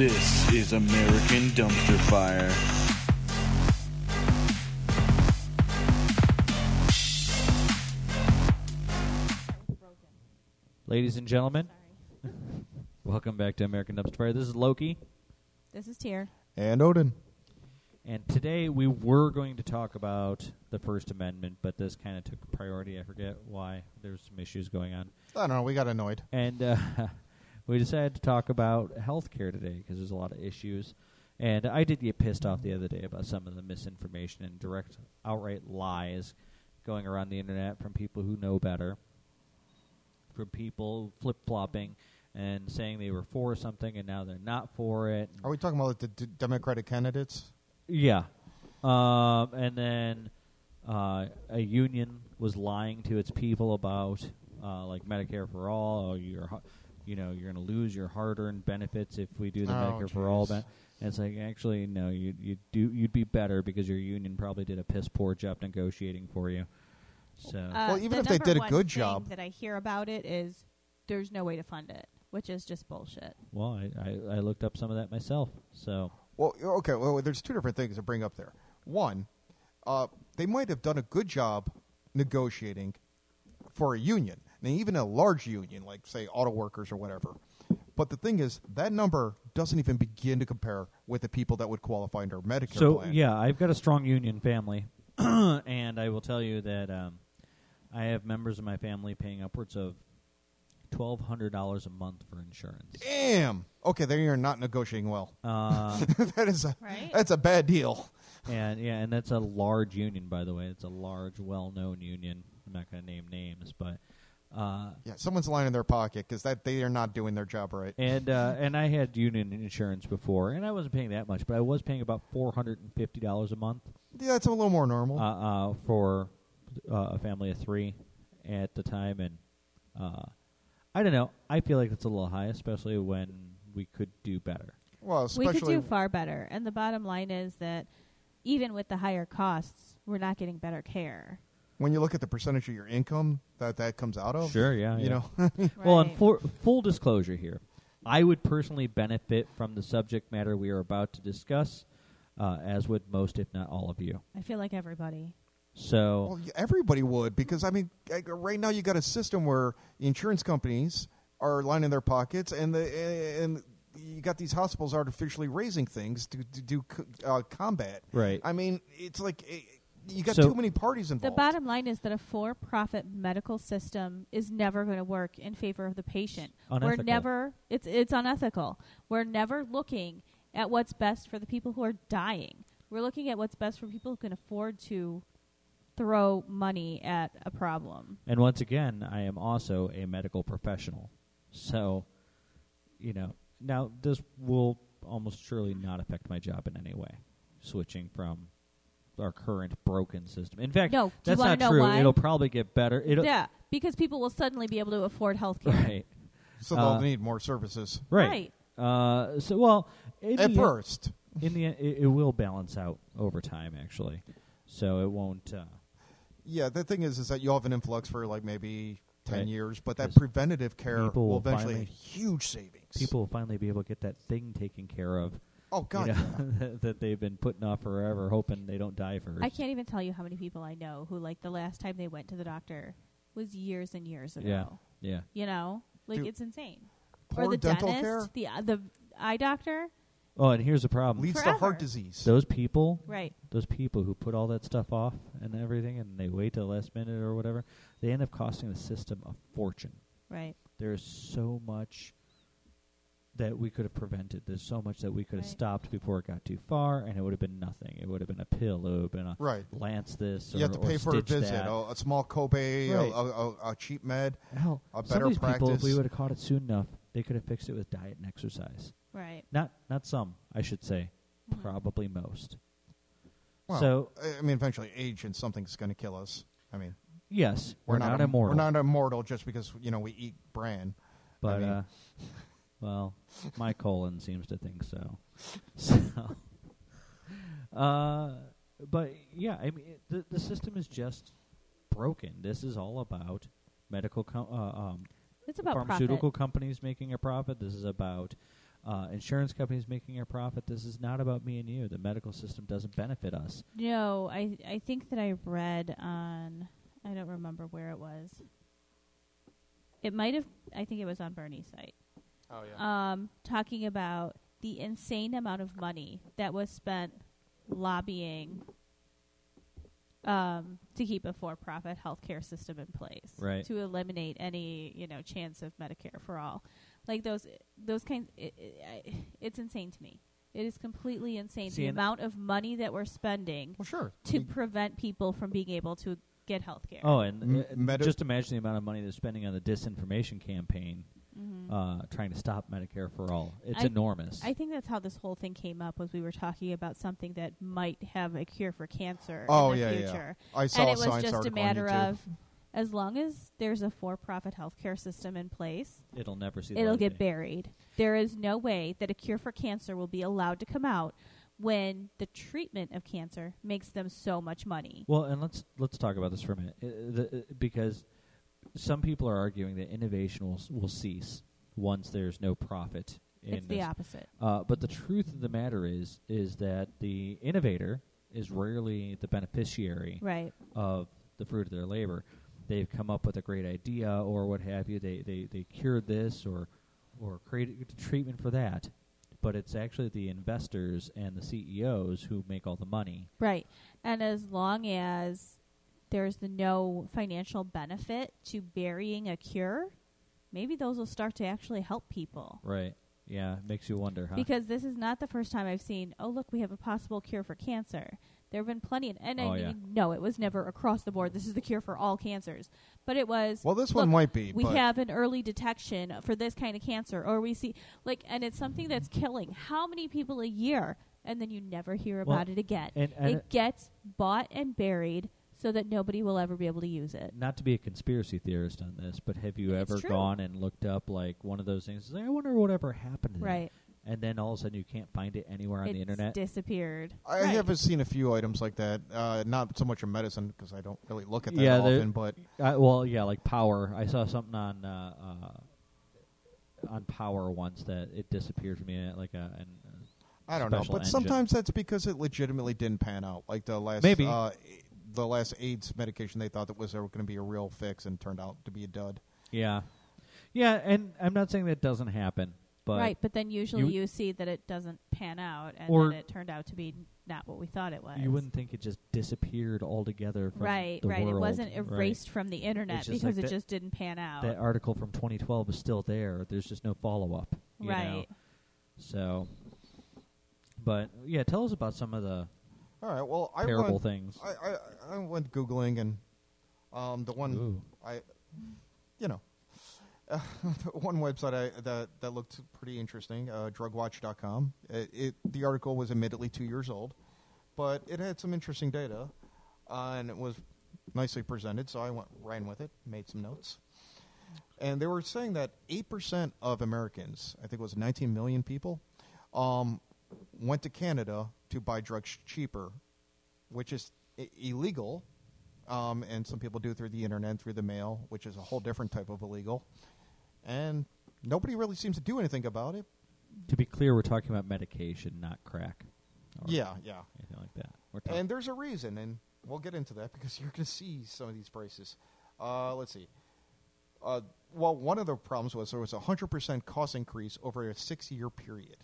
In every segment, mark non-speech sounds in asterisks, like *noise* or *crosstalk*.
This is American Dumpster Fire. Ladies and gentlemen, *laughs* welcome back to American Dumpster Fire. This is Loki, This is Tier. And Odin. and today we were going to talk about the First Amendment, but this kind of took priority. I forget why. There's some issues going on, I don't know. We got annoyed. and uh, *laughs* we decided to talk about healthcare today because there's a lot of issues. And I did get pissed off the other day about some of the misinformation and direct, outright lies going around the internet from people who know better, from people flip flopping and saying they were for something and now they're not for it. Are we talking about the d- Democratic candidates? Yeah. Um, and then uh, a union was lying to its people about uh, like Medicare for all. Or you're, you know, you're going to lose your hard-earned benefits if we do the Oh, Medicare for all. jeez. Ben- and it's like actually no, you you do you'd be better because your union probably did a piss poor job negotiating for you. So Uh, Well, even the if they did a good thing job- that I hear about it is there's no way to fund it, which is just bullshit. well, I, I I looked up some of that myself. So Well, okay. Well, there's two different things to bring up there. One, uh, they might have done a good job negotiating for a union, and even a large union, like say auto workers or whatever. But the thing is, that number doesn't even begin to compare with the people that would qualify under Medicare So plan. yeah, I've got a strong union family, *clears throat* and I will tell you that um, I have members of my family paying upwards of twelve hundred dollars a month for insurance. Damn. Okay, then you're not negotiating well. Uh, *laughs* that is a Right? that's a bad deal. and yeah, and that's a large union, by the way. It's a large, well-known union. I'm not going to name names, but uh, Yeah, someone's lying in their pocket because that they are not doing their job right. and uh, and I had union insurance before, and I wasn't paying that much, but I was paying about four hundred and fifty dollars a month. Yeah, that's a little more normal. uh, uh, for uh, a family of three at the time, and uh, I don't know. I feel like it's a little high, especially when we could do better. well, We could do far better. And the bottom line is that even with the higher costs, we're not getting better care. When you look at the percentage of your income that that comes out of. Sure, yeah, You yeah. know, *laughs* Well, and for full disclosure here, I would personally benefit from the subject matter we are about to discuss, uh, as would most, if not all of you. I feel like everybody. So, well, everybody would because I mean, right now you got a system where the insurance companies are lining their pockets, and the and you got these hospitals artificially raising things to, to do uh, combat. right. I mean, it's like eh, you got So- too many parties involved. The involved. bottom line is that a for-profit medical system is never going to work in favor of the patient. Unethical. We're never it's it's unethical. We're never looking at what's best for the people who are dying. We're looking at what's best for people who can afford to throw money at a problem. And once again, I am also a medical professional. So, you know, now this will almost surely not affect my job in any way, switching from our current broken system. In fact, No, that's not true. why? It'll probably get better. It'll, yeah, because people will suddenly be able to afford health care. Right. *laughs* so they'll uh, need more services Right. Uh, so, well, in at the, first. in the end, it, it will balance out over time, actually. So it won't. Uh, Yeah, the thing is, is that you'll have an influx for like maybe ten Right. years, but that preventative care will will eventually finally- have huge savings. people will finally be able to get that thing taken care of oh God, you know, *laughs* yeah. that they've been putting off forever, hoping they don't die first. I can't even tell you how many people I know who like the last time they went to the doctor was years and years ago. Yeah. Yeah. You know, like Dude, it's insane. poor or the dental dentist, care the uh, the eye doctor. Oh, and here's the problem: leads to heart disease. those people, Right. those people who put all that stuff off and everything, and they wait till the last minute or whatever, they end up costing the system a fortune. Right. There's so much that we could have prevented. There's so much that we could have Right. stopped before it got too far, and it would have been nothing. It would have been a pill. It would have been a right. lance this. You or, have to pay for a stitch visit, a, a small copay, a- Right. a, a, a cheap med. Hell, a some better of these people, if we would have caught it soon enough, they could have fixed it with diet and exercise. Right. Not, not some, I should say. Mhm. Probably most. Well, so I- I mean, eventually, age and something's going to kill us. I mean, yes, we're, not, im- immortal. We're not immortal just because you know we eat bran. But mean- uh, well, my colon seems to think so. *laughs* So, uh, but yeah, I mean, it, the the system is just broken. This is all about medical com- uh, um, It's about pharmaceutical profit. companies making a profit. This is about uh, insurance companies making a profit. This is not about me and you. The medical system doesn't benefit us. No, I I think that I read on I don't remember where it was. It might have I think it was on Bernie's site. Oh yeah. Um talking about the insane amount of money that was spent lobbying um to keep a for-profit healthcare system in place Right. to eliminate any, you know, chance of Medicare for all. Like those those kinds it, it, it's insane to me. It is completely insane See, the amount of money that we're spending well, sure. To mean, prevent people from being able to get health care. Oh, and M- uh, medi- just imagine the amount of money they're spending on the disinformation campaign, Mhm. uh, trying to stop Medicare for all. It's I- enormous. I think that's how this whole thing came up. Was we were talking about something that might have a cure for cancer Oh, in the yeah, yeah. future, I saw and it was just a matter of as long as there's a for-profit healthcare system in place, It'll never see. the it'll get day. buried. There is no way that a cure for cancer will be allowed to come out when the treatment of cancer makes them so much money. Well, and let's let's talk about this for a minute, uh, the, uh, because some people are arguing that innovation will will cease once there's no profit in It's the opposite. Uh, but the truth of the matter is is that the innovator is rarely the beneficiary Right. of the fruit of their labor. They've come up with a great idea or what have you. They they, they cured this or or created a treatment for that. But it's actually the investors and the CEOs who make all the money. Right. And as long as there's the no financial benefit to burying a cure, maybe those will start to actually help people. Right. Yeah, makes you wonder, huh? Because this is not the first time I've seen, oh, look, we have a possible cure for cancer. There have been plenty, and Oh, I yeah. mean, no, it was never across the board. This is the cure for all cancers. But it was, Well, this look, one might be. we but have an early detection for this kind of cancer, or we see, like, and it's something that's killing how many people a year, and then you never hear Well, about it again and, and it gets bought and buried so that nobody will ever be able to use it. not to be a conspiracy theorist on this, but have you It's ever true. gone and looked up like one of those things? Like, I wonder whatever happened to that. Right. And then all of a sudden you can't find it anywhere on it's the internet. disappeared. I Right. have seen a few items like that. Uh, not so much in medicine because I don't really look at that Yeah, often. But Uh, well, yeah, like power. I saw something on uh, uh, on power once that it disappeared from me, uh, like a. An, I don't know. But engine. sometimes that's because it legitimately didn't pan out. Like the last Maybe. uh, the last AIDS medication they thought that was going to be a real fix and turned out to be a dud. yeah, yeah, and I'm not saying that doesn't happen, but right, but then usually you- you, see that it doesn't pan out, and Or- then it turned out to be not what we thought it was. you wouldn't think it just disappeared altogether from right, the right. world. It wasn't right. erased from the internet because like it that- just didn't pan out. That article from 2012 is still there. There's just no follow up. right. So, but yeah, tell us about some of the All right. Well, I terrible went, things. I, I I went googling and um, the one Ooh. I, you know, *laughs* uh, one website I, that that looked pretty interesting, uh, drugwatch.com. It, it the article was admittedly two years old, but it had some interesting data, uh, and it was nicely presented. So I went ran with it, made some notes, and they were saying that eight percent of Americans, I think it was 19 million people, um, went to Canada to buy drugs cheaper, which is I- illegal. Um, and some people do through the internet, through the mail, which is a whole different type of illegal. And nobody really seems to do anything about it. To be clear, we're talking about medication, not crack. or Yeah, yeah. anything like that. We're talking And there's a reason, and we'll get into that *laughs* because you're going to see some of these prices. Uh, let's see. Uh, well, one of the problems was there was a 100% cost increase over a six year period,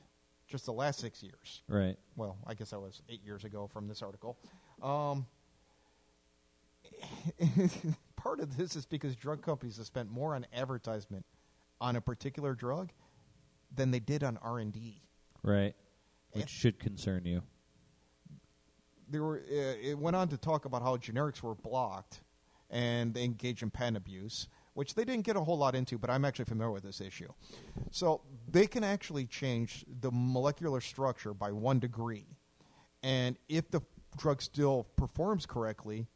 just the last six years. right. well, I guess that was eight years ago from this article. Um, *laughs* part of this is because drug companies have spent more on advertisement on a particular drug than they did on R and D. Right. Which Yeah. should concern you. There were. Uh, it went on to talk about how generics were blocked, and they engage in patent abuse, which they didn't get a whole lot into. But I'm actually familiar with this issue. So they can actually change the molecular structure by one degree, and if the drug still performs correctly,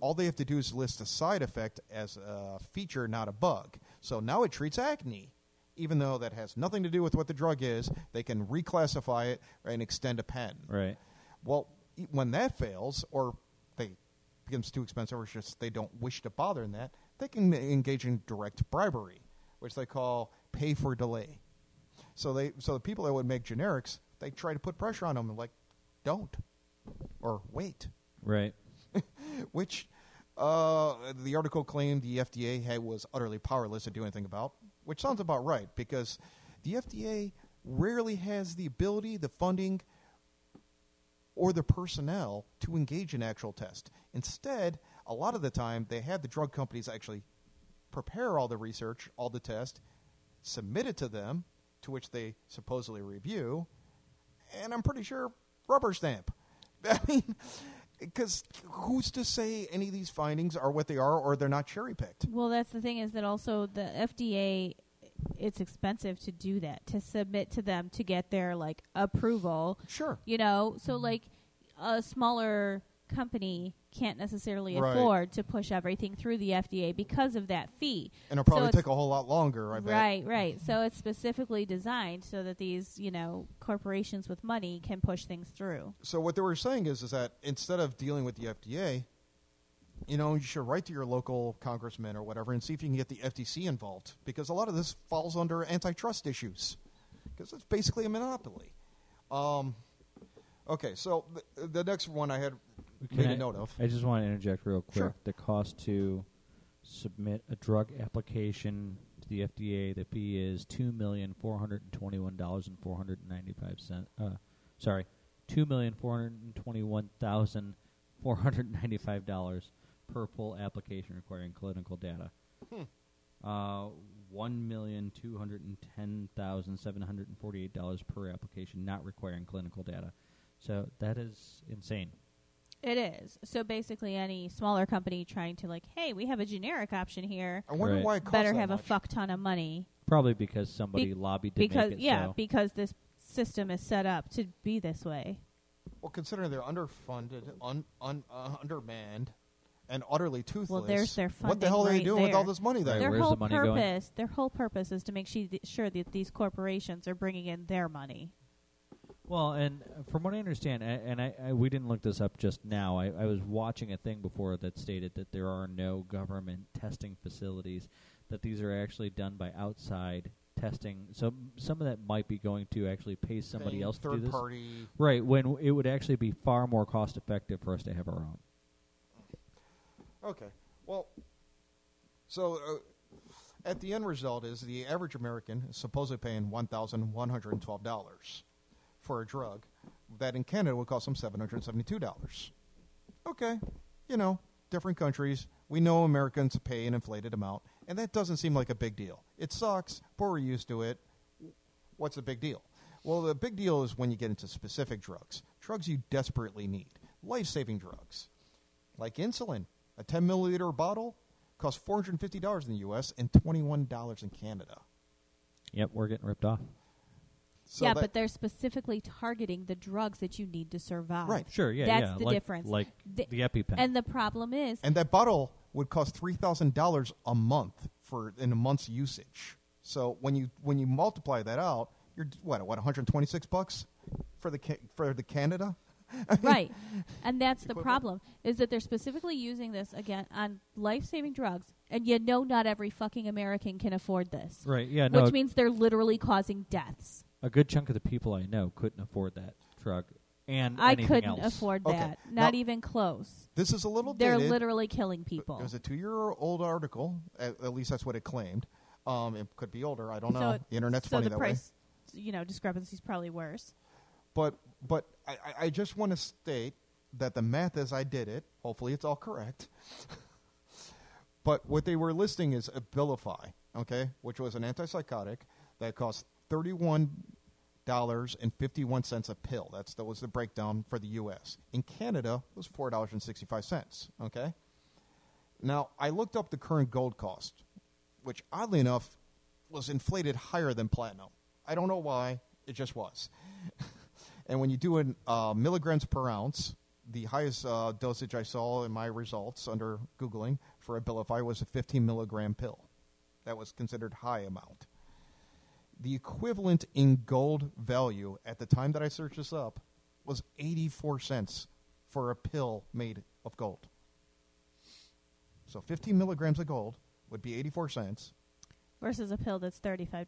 all they have to do is list a side effect as a feature, not a bug. So now it treats acne. Even though that has nothing to do with what the drug is, they can reclassify it and extend a patent. Right. Well, when that fails, or they becomes too expensive, or it's just they don't wish to bother in that, they can engage in direct bribery, which they call pay for delay. So they so the people that would make generics, they try to put pressure on them like, don't, or wait, Right. *laughs* which uh, the article claimed the FDA had, was utterly powerless to do anything about, which sounds about right because the FDA rarely has the ability, the funding, or the personnel to engage in actual test. Instead, a lot of the time they have the drug companies actually prepare all the research, all the test, submit it to them, to which they supposedly review, and I'm pretty sure rubber stamp. *laughs* I mean, because who's to say any of these findings are what they are or they're not cherry picked? Well, that's the thing is that also the FDA, it's expensive to do that to submit to them to get their like approval. Sure. You know, so mm-hmm. like a smaller company can't necessarily Right. afford to push everything through the FDA because of that fee. And it'll probably So take a whole lot longer, I bet. Right, right. So it's specifically designed so that these, you know, corporations with money can push things through. So what they were saying is, is that instead of dealing with the FDA, you know, you should write to your local congressman or whatever and see if you can get the FTC involved because a lot of this falls under antitrust issues because it's basically a monopoly. Um, okay, so the, the next one I had Made I, note of. I just want to interject real quick. Sure. The cost to submit a drug application to the FDA, the fee is two million four hundred and twenty-one dollars and four hundred and ninety-five cents. Uh, sorry, two million four hundred and twenty-one thousand four hundred and ninety-five dollars per full application requiring clinical data. Uh, one million two hundred and ten thousand seven hundred and forty-eight dollars per application, not requiring clinical data. So that is insane. It is. So basically any smaller company trying to like, hey, we have a generic option here. I wonder Right. why it costs Better that have much. a fuck ton of money Probably because somebody Be- lobbied to because make it yeah, so. because this system is set up to be this way. Well, considering they're underfunded, un, un, uh, undermanned, and utterly toothless, Well, there's their what the hell are funding they right doing with all there. this money Right, there? their where's whole the money going? purpose, their whole purpose is to make she- sure that these corporations are bringing in their money. Well, and uh, from what I understand, a- and I, I we didn't look this up just now. I, I was watching a thing before that stated that there are no government testing facilities. That these are actually done by outside testing. So m- some of that might be going to actually pay somebody Paying else to third do this. party. Right, when w- it would actually be far more cost effective for us to have our own. Okay. Well, so uh, at the end result is the average American is supposedly paying one thousand one hundred and twelve dollars for a drug that in Canada would cost them seven hundred seventy-two dollars. Okay, you know, different countries. We know Americans pay an inflated amount, and that doesn't seem like a big deal. It sucks, but we're used to it. What's the big deal? Well, the big deal is when you get into specific drugs, drugs you desperately need, life-saving drugs like insulin. A 10 milliliter bottle costs $450 in the U.S. and $21 in Canada. Yep, we're getting ripped off. So yeah, but they're specifically targeting the drugs that you need to survive. Right. Sure, yeah, That's yeah. the like, difference. Like The- the EpiPen. And the problem is, and that bottle would cost $3,000 a month for in a month's usage. So when you when you multiply that out, you're what what 126 bucks for the ca- for the Canada? *laughs* right and that's the Equivalent. problem is that they're specifically using this again on life-saving drugs and you know not every fucking american can afford this right, yeah, no. which means they're literally causing deaths a good chunk of the people I know couldn't afford that truck and i anything couldn't else. afford Okay. that not Now- even close This is a little they're dated. literally killing people It was a two-year-old article. At, at least that's what it claimed. Um, it could be older. I don't know. so it- the internet's so funny the that way. price you know discrepancy's probably worse But but I, I- I just want to state that the math as I did it, hopefully it's all correct. *laughs* but what they were listing is Abilify, okay, which was an antipsychotic that cost thirty-one dollars and fifty-one cents a pill. That's that was the breakdown for the U.S. In Canada, it was four dollars and sixty-five cents. Okay. Now I looked up the current gold cost, which oddly enough was inflated higher than platinum. I don't know why. It just was. *laughs* And when you do in uh, milligrams per ounce, the highest uh, dosage I saw in my results under Googling for Abilify was a 15 milligram pill. That was considered high amount. The equivalent in gold value at the time that I searched this up was 84 cents for a pill made of gold. So 15 milligrams of gold would be 84 cents. versus a pill that's $35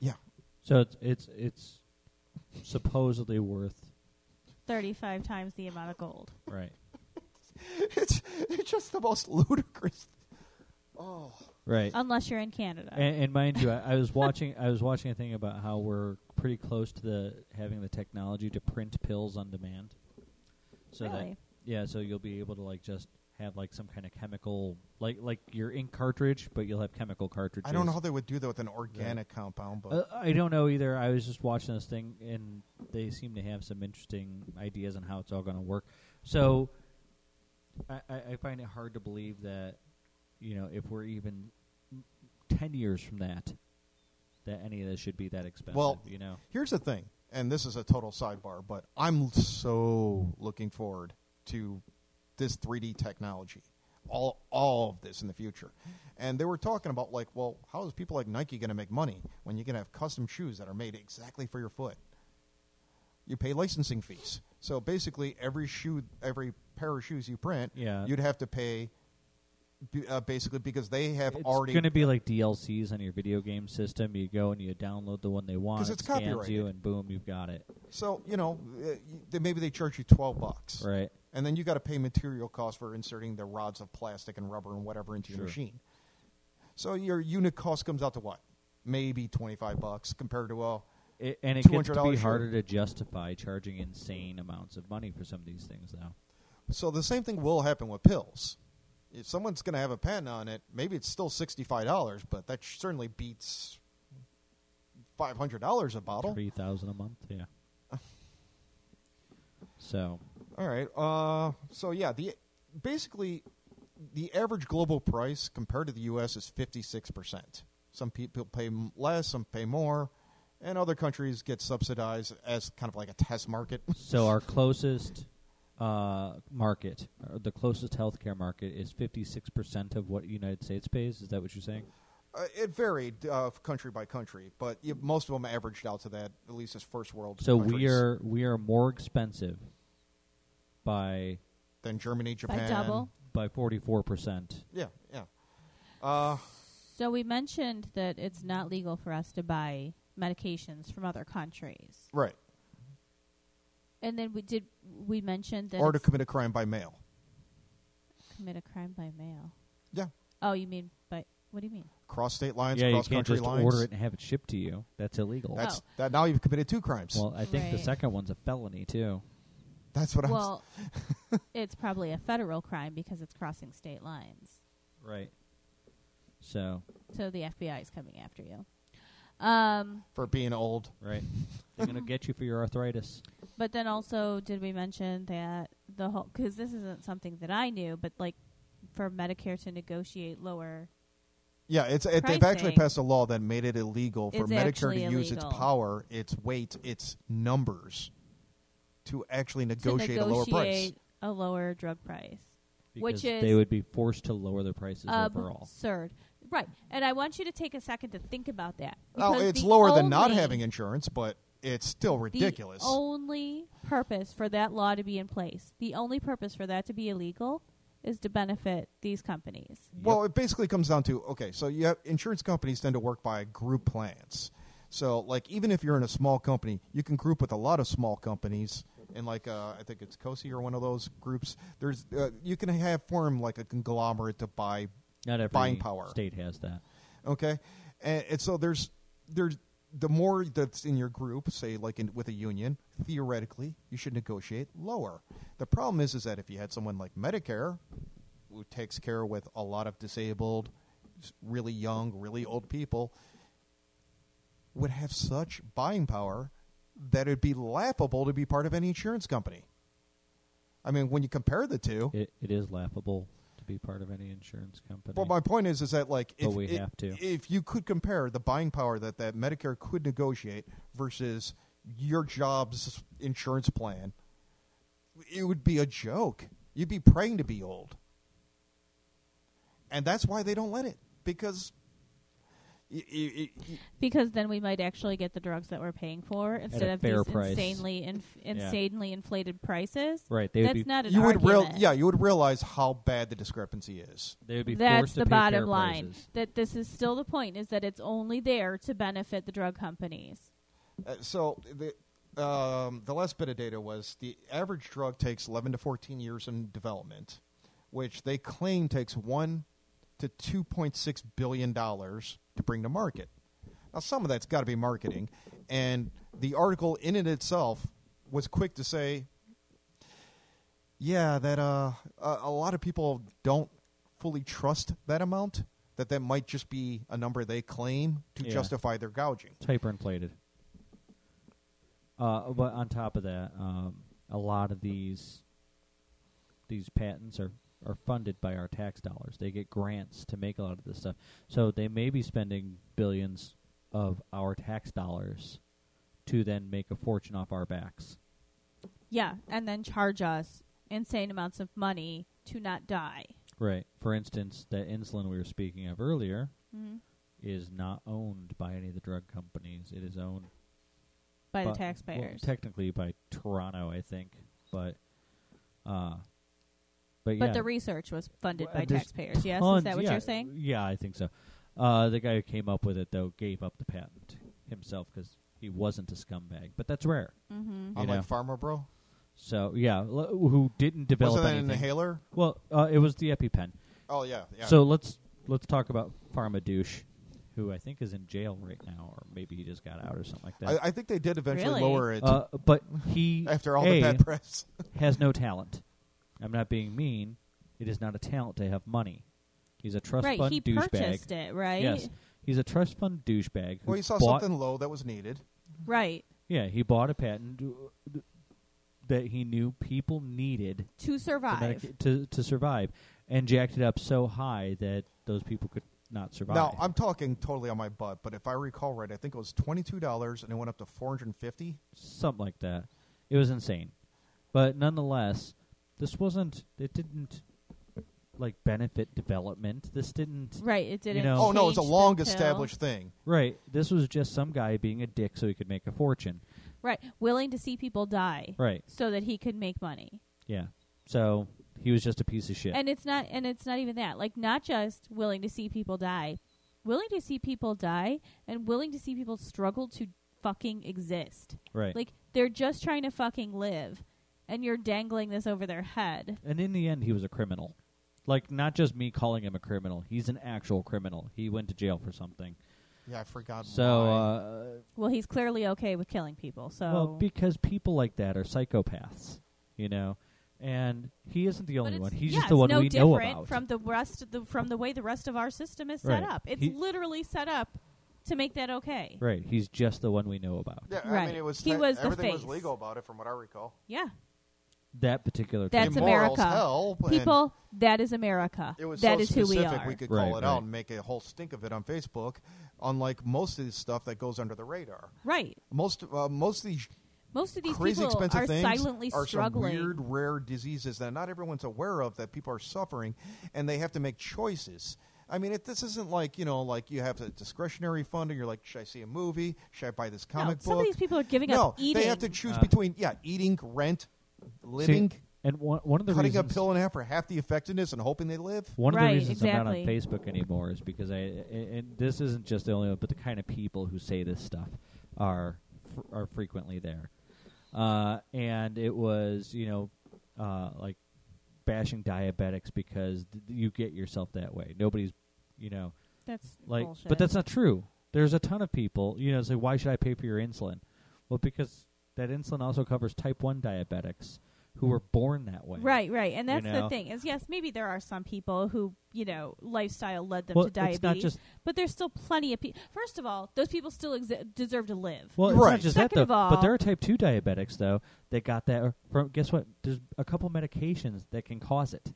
Yeah. So it's it's it's supposedly worth Thirty-five times the amount of gold. right. *laughs* it's it's just the most ludicrous. Oh, Right. Unless you're in Canada. And, and mind you, I, I was watching. I was watching a thing about how we're pretty close to the having the technology to print pills on demand. So that really? yeah, so you'll be able to like just have like some kind of chemical, like like your ink cartridge, but you'll have chemical cartridges. I don't know how they would do that with an organic compound, but Uh, I don't know either. I was just watching this thing, and they seem to have some interesting ideas on how it's all going to work. So, I, I I find it hard to believe that, you know, if we're even ten years from that, that any of this should be that expensive. Well, you know, here's the thing, and this is a total sidebar, but I'm so looking forward to this 3D technology, all all of this in the future. And they were talking about like, well, how is people like Nike going to make money when you can have custom shoes that are made exactly for your foot? You pay licensing fees. So basically, every shoe, every pair of shoes you print, Yeah. you'd have to pay. Uh, basically, because they have it's already It's going to be like DLCs on your video game system. You go and you download the one they want. 'Cause it it's scans you, and boom, you've got it. So you know, uh, maybe they charge you twelve bucks, Right. and then you got to pay material cost for inserting the rods of plastic and rubber and whatever into your Sure. machine. So your unit cost comes out to what? Maybe twenty five bucks compared to uh, It, and it gets to be harder to justify charging insane amounts of money for some of these things, though. So the same thing will happen with pills. If someone's going to have a patent on it, maybe it's still sixty five dollars, but that certainly beats five hundred dollars a bottle. Three thousand a month, yeah. *laughs* so All right. Uh, so yeah, the basically the average global price compared to the U.S. is fifty six percent. Some people pay less, some pay more, and other countries get subsidized as kind of like a test market. so our closest uh, market, or the closest healthcare market, is fifty six percent of what the United States pays. Is that what you're saying? Uh, it varied uh, country by country, but you, most of them averaged out to that. At least as first world. So countries, we are we are more expensive by than Germany, By Japan. double. by forty four percent. Yeah, yeah. Uh, So we mentioned that it's not legal for us to buy medications from other countries, right. And then we did we mentioned that Or to commit a crime by mail. commit a crime by mail. Yeah. Oh, you mean by what do you mean? Cross state lines, Yeah, you cross can't country just lines. order it and have it shipped to you. That's illegal. That's Oh. that. Now you've committed two crimes. well, I think the Right. second one's a felony too. That's what I'm. Well, *laughs* it's probably a federal crime because it's crossing state lines. Right. So So the FBI is coming after you. Um, for being old. right, they're gonna get you for your arthritis. but then also, did we mention that the whole because this isn't something that I knew, but like for Medicare to negotiate lower Yeah, it's it, they've actually passed a law that made it illegal for is Medicare to actually use its power, its weight, its numbers to actually to negotiate, a lower price. a lower drug price. Which is they would be forced to lower their prices Um, overall. absurd. Right. And I want you to take a second to think about that. Now, because it's lower than not having insurance, but it's still ridiculous. The only purpose for that law to be in place, the only purpose for that to be illegal, is to benefit these companies. Well, it basically comes down to okay, so you have insurance companies tend to work by group plans. So, like, even if you're in a small company, you can group with a lot of small companies. And like, uh, I think it's COSI or one of those groups. There's, uh, you can have form like a conglomerate to buy Not every buying power. state has that. Okay, and, and so there's there's the more that's in your group, say like in, with a union, theoretically you should negotiate lower. The problem is is that if you had someone like Medicare, who takes care with a lot of disabled, really young, really old people, would have such buying power that it'd be laughable to be part of any insurance company. I mean, when you compare the two, It, it is laughable be part of any insurance company. But my point is, is that like if But we it- have to. if you could compare the buying power that that Medicare could negotiate versus your job's insurance plan, it would be a joke. You'd be praying to be old, and that's why they don't let it because. Y- y- y- y- Because then we might actually get the drugs that we're paying for instead of these price. insanely inf- insanely inflated prices. right, they would That's be not an you would real, argument. yeah, you would realize how bad the discrepancy is. they would be That's forced to the pay bottom fair line. prices. That this is still the point is that it's only there to benefit the drug companies. Uh, so the um, the last bit of data was the average drug takes 11 to 14 years in development, which they claim takes one to 2.6 billion dollars to bring to market. Now, some of that's got to be marketing, and the article in it itself was quick to say, yeah, that uh, a, a lot of people don't fully trust that amount. That that might just be a number they claim to Yeah. justify their gouging. It's hyperinflated. Uh, but on top of that, um, a lot of these these patents are are funded by our tax dollars. They get grants to make a lot of this stuff. So they may be spending billions of our tax dollars to then make a fortune off our backs. Yeah, and then charge us insane amounts of money to not die. Right. For instance, that insulin we were speaking of earlier Mhm. is not owned by any of the drug companies. It is owned By the taxpayers. Well, technically by Toronto, I think, but uh, but, but the research was funded Well, by there's taxpayers. Yes, tons- is that what yeah, you're saying? Yeah, I think so. Uh, the guy who came up with it though gave up the patent himself because he wasn't a scumbag, but that's rare. Mm-hmm. You Unlike know. Pharma Bro, So yeah, l- who didn't develop wasn't that an anything? inhaler? Well, uh, it was the EpiPen. Oh yeah, yeah. So let's let's talk about Pharma Douche, who I think is in jail right now, or maybe he just got out or something like that. I, I think they did eventually Really? lower it uh, but he after all A, the bad press. has no talent. I'm not being mean. It is not a talent to have money. He's a trust Right, fund he douchebag. purchased it, right? Yes, he's a trust fund douchebag. who well, he saw bought, something low that was needed. Right. Yeah, he bought a patent that he knew people needed To to, survive. medica- to to survive, and jacked it up so high that those people could not survive. Now I'm talking totally on my butt, but if I recall right, I think it was twenty two dollars and it went up to four hundred and fifty. something like that. It was insane, but nonetheless, this wasn't. It didn't like benefit development. This didn't. right. It didn't. know- Oh no, it's a long established thing. Right. This was just some guy being a dick so he could make a fortune. Right. Willing to see people die Right. so that he could make money. Yeah. So he was just a piece of shit. And it's not and it's not even that. Like not just willing to see people die. Willing to see people die and willing to see people struggle to fucking exist. right. Like they're just trying to fucking live and you're dangling this over their head. and in the end, he was a criminal. Like not just me calling him a criminal. He's an actual criminal. He went to jail for something. Yeah, I forgot. So, why. uh, Well, he's clearly okay with killing people. So well, because people like that are psychopaths, you know. And he isn't the only one. He's yeah, just the one no we know different about. from the rest of the from the way the rest of our system is set Right. up. It's He- literally set up to make that okay. right. He's just the one we know about. yeah, I right. mean, it was He te- was the everything was face. legal about it, from what I recall. Yeah. That particular. That's thing. Immoral America. hell, People, that is America. It was That so is who we specific are. we could Right, call it right. out and make a whole stink of it on Facebook. Unlike most of the stuff that goes under the radar, right. most uh, most of these Most of these crazy people expensive are things silently are struggling. some weird, rare diseases that not everyone's aware of that people are suffering, and they have to make choices. I mean, if this isn't like you know, like you have a discretionary fund, and you're like, should I see a movie? Should I buy this comic No, comic some book? of these people are giving no, up eating. they have to choose Uh, between yeah, eating, rent, living, See, and one, one of the cutting reasons a pill in half for half the effectiveness, and hoping they live. One of Right, the reasons I'm not on. Facebook anymore is because I and and this isn't just the only one, but the kind of people who say this stuff are fr- are frequently there, uh, and it was you know uh, like bashing diabetics because th- you get yourself that way. Nobody's you know That's like, bullshit. but that's not true. There's a ton of people you know say why should I pay for your insulin? Well, because that insulin also covers type one diabetics who were born that way. right, right, and You that's know? the thing. Is yes, maybe there are some people who you know lifestyle led them Well, to diabetes, it's not just but there's still plenty of people. First of all, those people still exi- deserve to live. Well, it's Right. not just Second that of though. all- but there are type two diabetics though that got that from. Guess what? There's a couple medications that can cause it.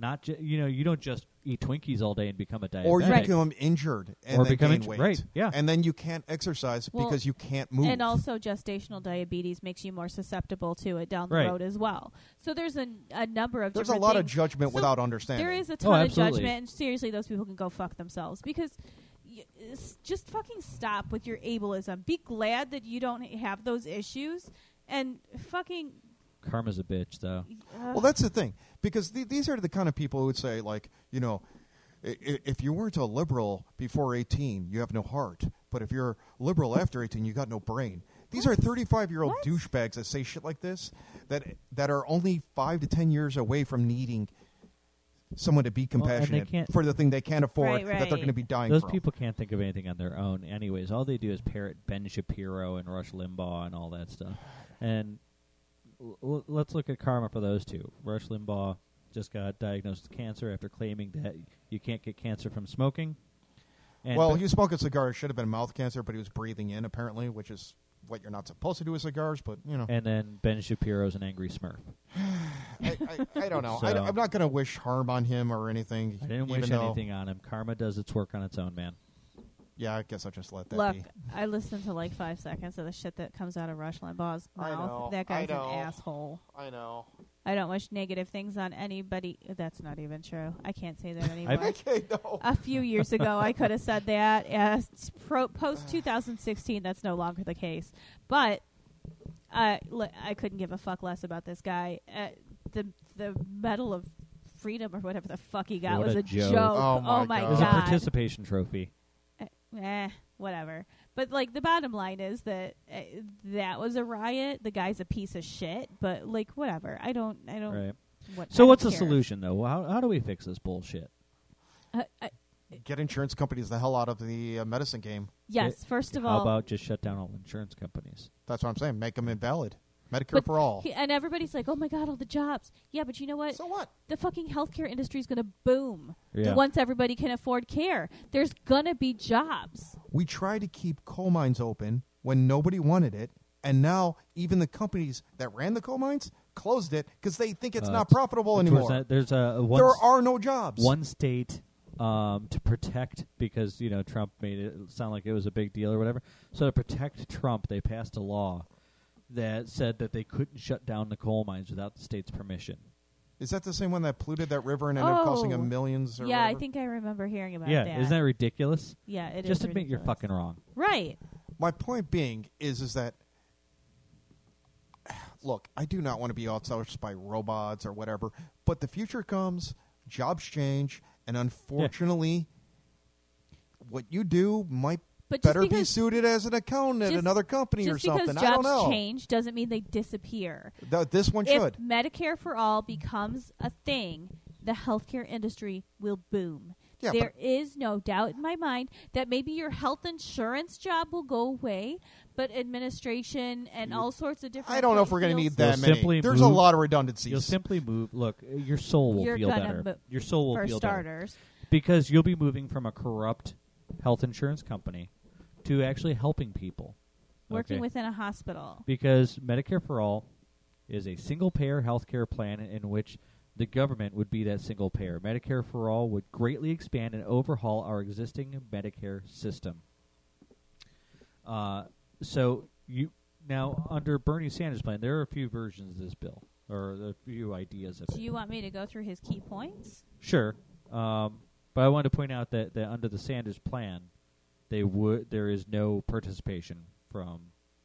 Not ju- you know you don't just eat Twinkies all day and become a diabetic. Or you Right. become injured and Or then become gain inju- weight. right, yeah. And then you can't exercise Well, because you can't move. And also, gestational diabetes makes you more susceptible to it down the Right. road as well. So there's a, a number of There's a different lot of things. judgment So without understanding. There is a Oh, ton of absolutely. judgment, and seriously, those people can go fuck themselves because y- s- just fucking stop with your ableism. Be glad that you don't have those issues, and fucking. Karma's a bitch though. Well, that's the thing because th- these are the kind of people who would say, like, you know, i- i- if you weren't a liberal before 18, you have no heart. but if you're liberal after 18, you got no brain. These are 35 year old What? douchebags that say shit like this that that are only five to 10 years away from needing someone to be compassionate can't- for the thing they can't afford Right, that they're going to be dying Those from. people can't think of anything on their own, anyways. All they do is parrot Ben Shapiro and Rush Limbaugh and all that stuff. And l- let's look at karma for those two. Rush Limbaugh just got diagnosed with cancer after claiming that you can't get cancer from smoking. And well, he was smoking cigars. Should have been mouth cancer, but he was breathing in apparently, which is what you're not supposed to do with cigars. But you know, and then Ben Shapiro's an angry Smurf. *sighs* I, I, I don't know. I, So- am not going to wish harm on him or anything. I didn't wish anything on him. Karma does its work on its own, man. Yeah, I guess I'll just let that Look, be. I listened to like five seconds of the shit that comes out of Rush Limbaugh's I mouth. know, That I guy's an asshole. I know. I don't wish negative things on anybody. That's not even true. I can't say that *laughs* anymore. Okay, no. a few years ago, I could have said that. *laughs* As pro, post 2016, that's no longer the case. But I, li- I couldn't give a fuck less about this guy. Uh, the the Medal of Freedom or whatever the fuck he got What was a a joke. joke. Oh my my God. It was a god! participation trophy. Eh, whatever. But like the bottom line is that uh, that was a riot. The guy's a piece of shit. But like whatever. I don't. I don't. Right. What, So I what's the care. solution, though? How, how do we fix this bullshit? Uh, I, Get insurance companies the hell out of the uh, medicine game. yes. First of How all, How about just shut down all insurance companies? That's what I'm saying. Make them invalid. Medicare But for all. he- and everybody's like, "Oh my god, all the jobs." Yeah, but you know what? so what? the fucking healthcare industry is going to boom Yeah. once everybody can afford care. There's gonna be jobs. We tried to keep coal mines open when nobody wanted it, and now even the companies that ran the coal mines closed it because they think it's Uh, not profitable Towards anymore. that, there's a, a one, there s- are no jobs. one state um, to protect because you know Trump made it sound like it was a big deal or whatever. So to protect Trump, they passed a law that said that they couldn't shut down the coal mines without the state's permission. Is that the same one that polluted that river and ended up costing oh. them Oh. millions? Or Yeah, I whatever? think I remember hearing about yeah, that. isn't that ridiculous? yeah, it is Just admit you're ridiculous. fucking wrong. right. My point being is, is that look, I do not want to be outsourced by robots or whatever, but the future comes, jobs change, and unfortunately, what you do might But just better be suited as an accountant at another company or Just because something. jobs I don't know. change doesn't mean they disappear. Th- this one if should. Medicare for all becomes a thing, the healthcare industry will boom. Yeah, there is no doubt in my mind that maybe your health insurance job will go away, but administration and all sorts of different. I don't know if we're going to need that many. simply There's a lot of redundancies. You'll simply move. Look, your soul will You're feel better. mo- your soul will for feel better starters. because you'll be moving from a corrupt health insurance company to actually helping people. Working Okay? within a hospital. because Medicare for All is a single payer health care plan in which the government would be that single payer. Medicare for All would greatly expand and overhaul our existing Medicare system. Uh, so you now under Bernie Sanders' plan, there are a few versions of this bill or a few ideas of Do it. you want me to go through his key points? Sure, um, but I wanted to point out that, that under the Sanders plan, they would there is no participation from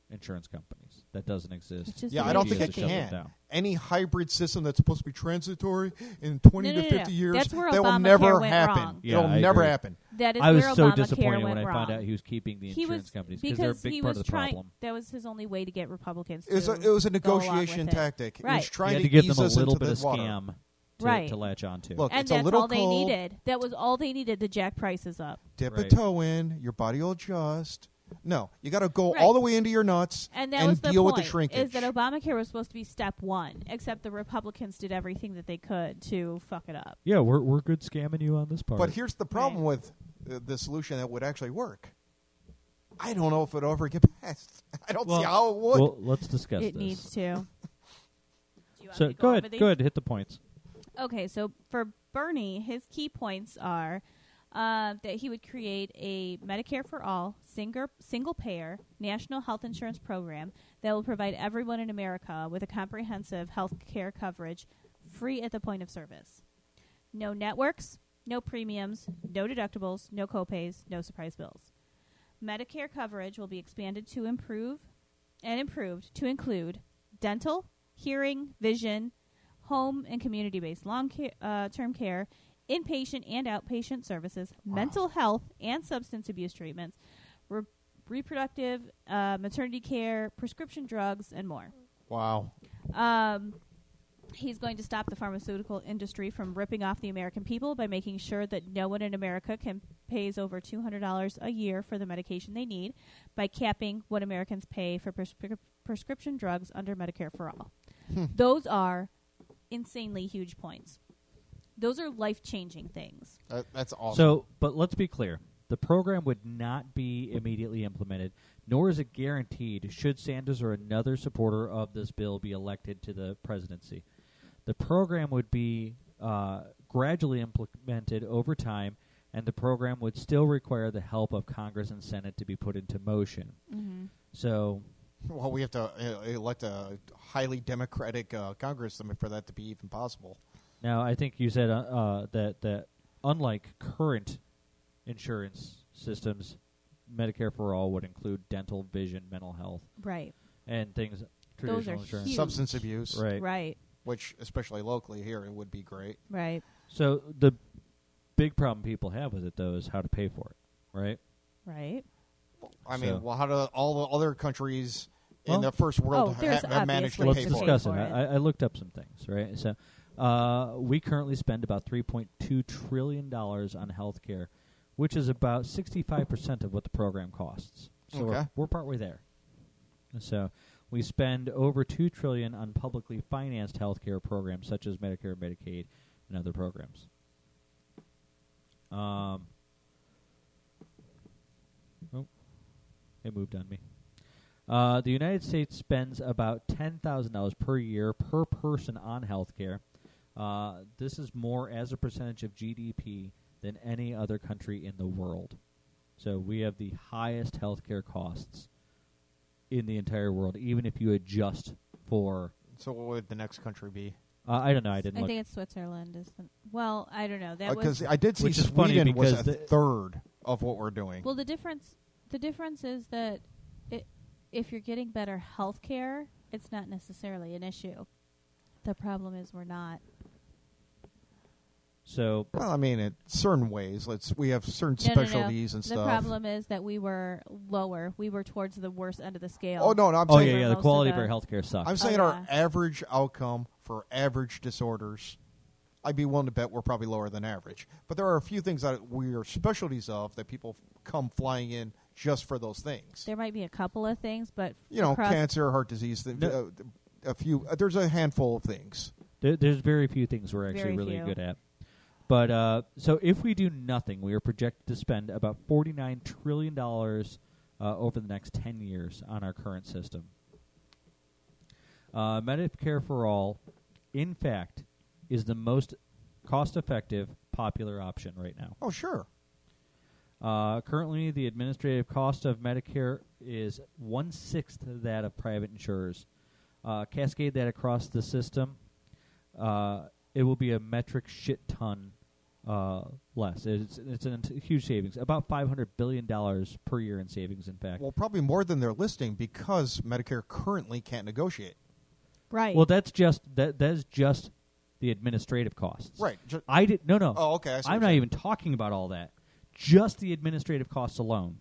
insurance companies. That doesn't exist. Yeah, I don't think it it should shut be. them can. down. Any hybrid system that's supposed to be transitory in 20 No, no, to 50 no. years, That's where that will never happen. Yeah, It'll I never agree. happen. That is I was where so Obamacare disappointed when I wrong. found out he was keeping the he insurance was companies because they're a big he part was of the trying. problem. That was his only way to get Republicans. It was, a, it was a negotiation tactic. It Right. was trying you had to, to give ease them a little bit of this water. scam to, Right. to latch onto. Look, and it's a that's little all they needed. That was all they needed to jack prices up. Dip Right. a toe in, your body will adjust. No, you got to go Right. all the way into your nuts And that was the deal point. with the shrinkage. Is that Obamacare was supposed to be step one, except the Republicans did everything that they could to fuck it up. yeah, we're we're good scamming you on this part. but here's the problem Right. with uh, the solution that would actually work. I don't know if it would ever get passed. *laughs* I don't well, see how it would. well, let's discuss it this. needs to. Do you want so me to go over ahead, these? go ahead, hit the points. Okay, so for Bernie, his key points are uh, that he would create a Medicare for all single single payer national health insurance program that will provide everyone in America with a comprehensive health care coverage, free at the point of service. No networks, no premiums, no deductibles, no copays, no surprise bills. Medicare coverage will be expanded to improve and improved to include dental, hearing, vision, home and community based long ca- uh, term care, inpatient and outpatient services, mental health and substance abuse treatments, re- reproductive, uh, maternity care, prescription drugs, and more. Wow. Um, he's going to stop the pharmaceutical industry from ripping off the American people by making sure that no one in America can pays over two hundred dollars a year for the medication they need, by capping what Americans pay for prescri- prescription drugs under Medicare for all. Hmm. Those are insanely huge points. Those are life changing things. That, that's awesome. So, but let's be clear: the program would not be immediately implemented, nor is it guaranteed should Sanders or another supporter of this bill be elected to the presidency. The program would be uh, gradually implemented over time, and the program would still require the help of Congress and Senate to be put into motion. Mm-hmm. So, well, we have to uh, elect a highly democratic uh, Congress for that to be even possible. Now, I think you said uh, uh, that that unlike current insurance systems, Medicare for all would include dental, vision, mental health, Right. and things Those are insurance. huge. Substance abuse, Right. Right. which especially locally here it would be great. Right. So the big problem people have with it though is how to pay for it, right? Right. I mean, So- well, how do all the other countries Well- in the first world Oh, ha- there's have managed to obvious Let's pay for it? discuss it. for I, it. I looked up some things, right? So uh, we currently spend about 3.2 trillion dollars on healthcare, which is about 65 percent of what the program costs. So we're, Okay. we're partway there. So we spend over two trillion on publicly financed healthcare programs such as Medicare, Medicaid, and other programs. Um, oh, it moved on me. Uh, the United States spends about ten thousand dollars per year per person on healthcare. Uh, this is more as a percentage of GDP than any other country in the world. So we have the highest healthcare costs in the entire world, even if you adjust for. So what would the next country be? Uh, I don't know. I didn't I look. think it's Switzerland. Is the, well, I don't know. That Because was I did see Which funny Sweden was a third of what we're doing. well. The difference. The difference is that it, if you're getting better health care, it's not necessarily an issue. The problem is we're not. so Well, I mean, in certain ways, let's we have certain No, no, no. specialties and the stuff. The problem is that we were lower. We were towards the worst end of the scale. Oh no, no, I'm oh saying yeah, yeah. The most of quality of the- our healthcare sucks. I'm oh, saying Oh, our yeah. average outcome for average disorders, I'd be willing to bet we're probably lower than average. But there are a few things that we are specialties of that people come flying in just for those things. There might be a couple of things, but You know, across- cancer, heart disease, the, No. uh, a few. Uh, there's a handful of things. There, there's very few things we're actually Very really few. good at. But uh, so if we do nothing, we are projected to spend about forty-nine trillion dollars uh, over the next ten years on our current system. Uh, Medicare for all, in fact, is the most cost-effective, popular option right now. Oh, sure. Uh, currently, the administrative cost of Medicare is one sixth that of private insurers. Uh, cascade that across the system, uh, it will be a metric shit ton uh, less. It's it's a huge savings, about five hundred billion dollars per year in savings. In fact, Well, probably more than they're listing because Medicare currently can't negotiate. right. well, that's just that that is just the administrative costs. Right. Ju- I did no no. oh, okay. I see I'm not saying. even talking about all that. Just the administrative costs alone,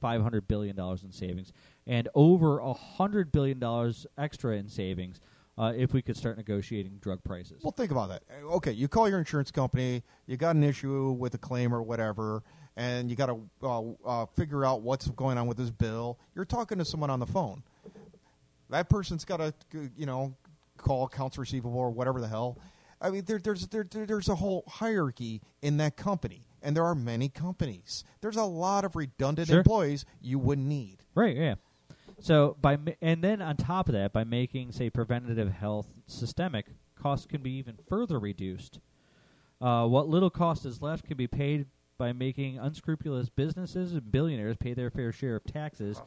five hundred billion dollars in savings, and over hundred billion dollars extra in savings uh, if we could start negotiating drug prices. Well, think about that. Uh, Okay, you call your insurance company, you got an issue with a claim or whatever, and you got to uh, uh, figure out what's going on with this bill. You're talking to someone on the phone. That person's got to, you know, call accounts receivable or whatever the hell. I mean, there, there's there, there- there's a whole hierarchy in that company, and there are many companies. There's a lot of redundant Sure. employees you wouldn't need. Right. Yeah. So by ma- and then on top of that, by making say preventative health systemic, costs can be even further reduced. Uh, what little cost is left can be paid by making unscrupulous businesses and billionaires pay their fair share of taxes,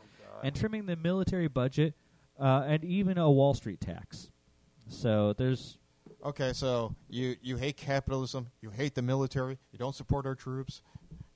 and trimming the military budget, uh, and even a Wall Street tax. So there's Okay, so you you hate capitalism, you hate the military, you don't support our troops.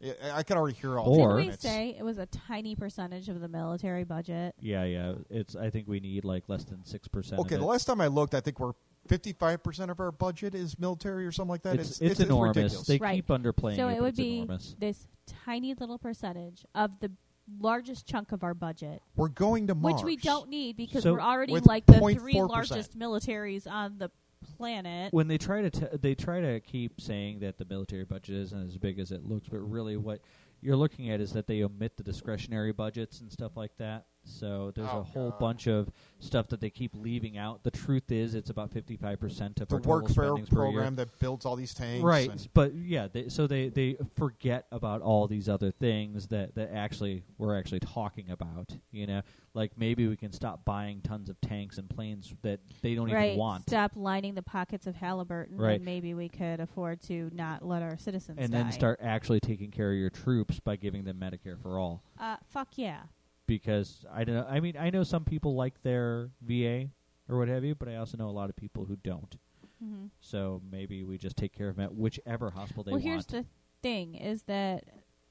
I I can already hear all. Or- the Did we say it was a tiny percentage of the military budget? yeah yeah it's I think we need like less than six percent. Okay, the last time I looked, I think we're fifty-five percent of our budget is military or something like that. it's, it's, enormous. ridiculous. They Right. keep underplaying it. so it, it would be enormous. this tiny little percentage of the largest chunk of our budget, We're going to Mars, which we don't need because So- we're already like the three largest militaries on the planet. when they try to t- they try to keep saying that the military budget isn't as big as it looks, but really what you're looking at is that they omit the discretionary budgets and stuff like that. So there's Oh, a whole God. bunch of stuff that they keep leaving out. The truth is, it's about 55 percent of The our total workfare spendings per year. program that builds all these tanks, Right, and- but yeah, they, so they they forget about all these other things that that actually we're actually talking about. You know, like maybe we can stop buying tons of tanks and planes that they don't right. even want, Stop lining the pockets of Halliburton, Right. and maybe we could afford to not let our citizens and die. then start actually taking care of your troops by giving them Medicare for all. Uh, fuck yeah. Because I don't know, I mean, I know some people like their VA or what have you, but I also know a lot of people who don't. hmm So maybe we just take care of them at whichever hospital they well, want. here's the thing: is that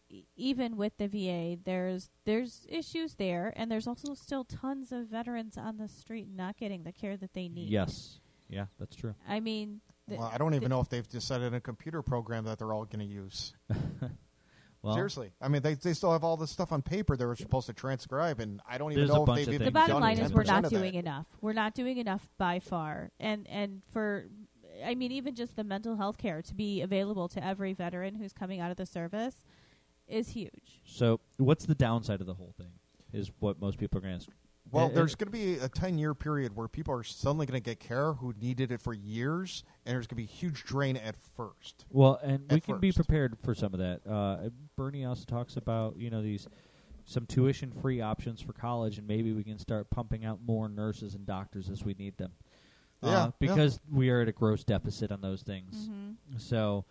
e- even with the VA, there's there's issues there, and there's also still tons of veterans on the street not getting the care that they need. yes, yeah, that's true. I mean, th- well, I don't even know if they've decided a computer program that they're all going to use. *laughs* Well, Seriously, I mean, they they still have all this stuff on paper they were supposed to transcribe, and I don't even There's a know if bunch they've of even the bottom done line is we're 10% not of that. doing enough. We're not doing enough by far, and and for. I mean, even just the mental health care to be available to every veteran who's coming out of the service is huge. So, what's the downside of the whole thing? Is what most people are going to ask. Well, Uh, there's going to be a 10 year period where people are suddenly going to get care who needed it for years, and there's going to be a huge drain at first. Well, and we At can be prepared for some of that. Uh, Bernie also talks about you know these some tuition free options for college, and maybe we can start pumping out more nurses and doctors as we need them. Yeah, uh, yeah. because we are at a gross deficit on those things. Mm-hmm. So,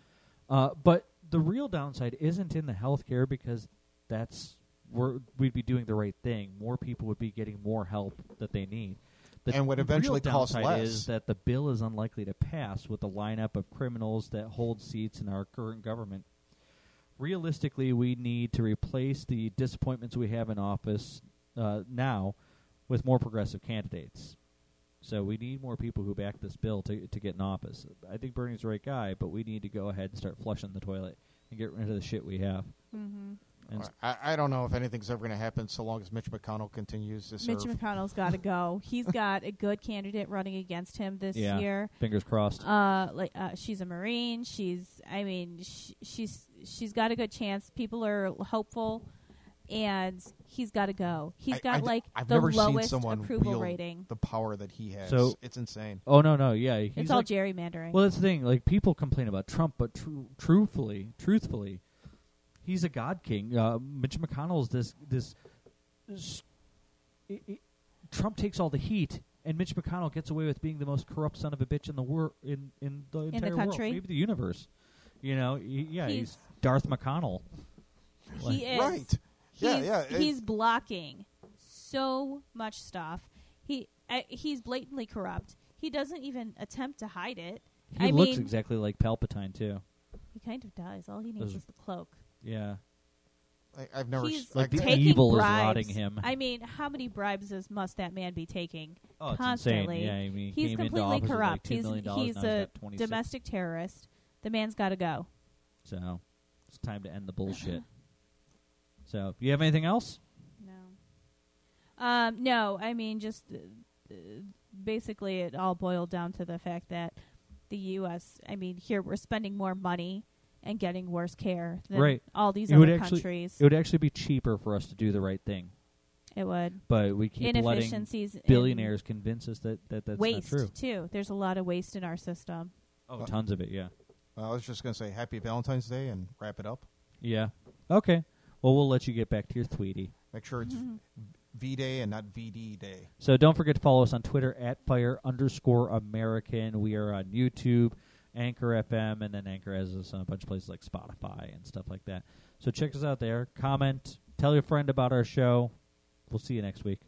uh, but the real downside isn't in the healthcare because that's we're, we'd be doing the right thing. More people would be getting more help that they need. The And would real eventually cost downside less. is that the bill is unlikely to pass with the lineup of criminals that hold seats in our current government. Realistically, we need to replace the disappointments we have in office uh, now with more progressive candidates. So we need more people who back this bill to to get in office. I think Bernie's the right guy, but we need to go ahead and start flushing the toilet and get rid of the shit we have. Mm-hmm. And s- I, I don't know if anything's ever going to happen so long as Mitch McConnell continues to Mitch. McConnell's got to go. He's *laughs* got a good candidate running against him this Yeah. year. fingers crossed. Uh, like uh, she's a Marine. She's, I mean, sh- she's she's got a good chance. People are hopeful, and he's got to go. He's I- got I d- like I've the never lowest someone approval wield rating. The power that he has. So- it's insane. oh no, no, yeah, he's It's all like, gerrymandering. well, that's the thing. Like people complain about Trump, but tru- truthfully, truthfully, he's a god king. Uh, Mitch McConnell's this this. this i i Trump takes all the heat, and Mitch McConnell gets away with being the most corrupt son of a bitch in the world in in the the entire country? world, maybe the universe. You know, he, yeah, he's, He's- Darth McConnell. he is Right. Yeah, He's, yeah, it- He's blocking so much stuff. He uh, he's blatantly corrupt. He doesn't even attempt to hide it. He I looks mean- exactly like Palpatine too. He kind of does. All he needs Those- is the cloak. Yeah, I, I've never. He's Like the taking evil is rotting him. I mean, how many bribes is, must that man be taking? oh, it's constantly. insane. Yeah, I mean, he he's completely corrupt. like he's he's now he's a domestic terrorist. The man's got to go. So it's time to end the bullshit. *clears throat* so, you have anything else? No. Um, no, I mean, just uh, uh, basically, it all boiled down to the fact that the U.S. I mean, here we're spending more money and getting worse care than Right. all these It would other actually- countries. It would actually be cheaper for us to do the right thing, It would. but we keep letting Inefficiencies, billionaires convince us that, that that's waste not true. too. There's a lot of waste in our system. Oh, Uh, tons of it. Yeah, I was just going to say Happy Valentine's Day and wrap it up. yeah. Okay. Well, we'll let you get back to your tweety. Make sure it's *laughs* Mm-hmm. V Day and not VD Day. So don't forget to follow us on Twitter at fire underscore American. We are on YouTube, Anchor FM, and then Anchor has us on a bunch of places like Spotify and stuff like that. So check us out there. Comment. Tell your friend about our show. We'll see you next week.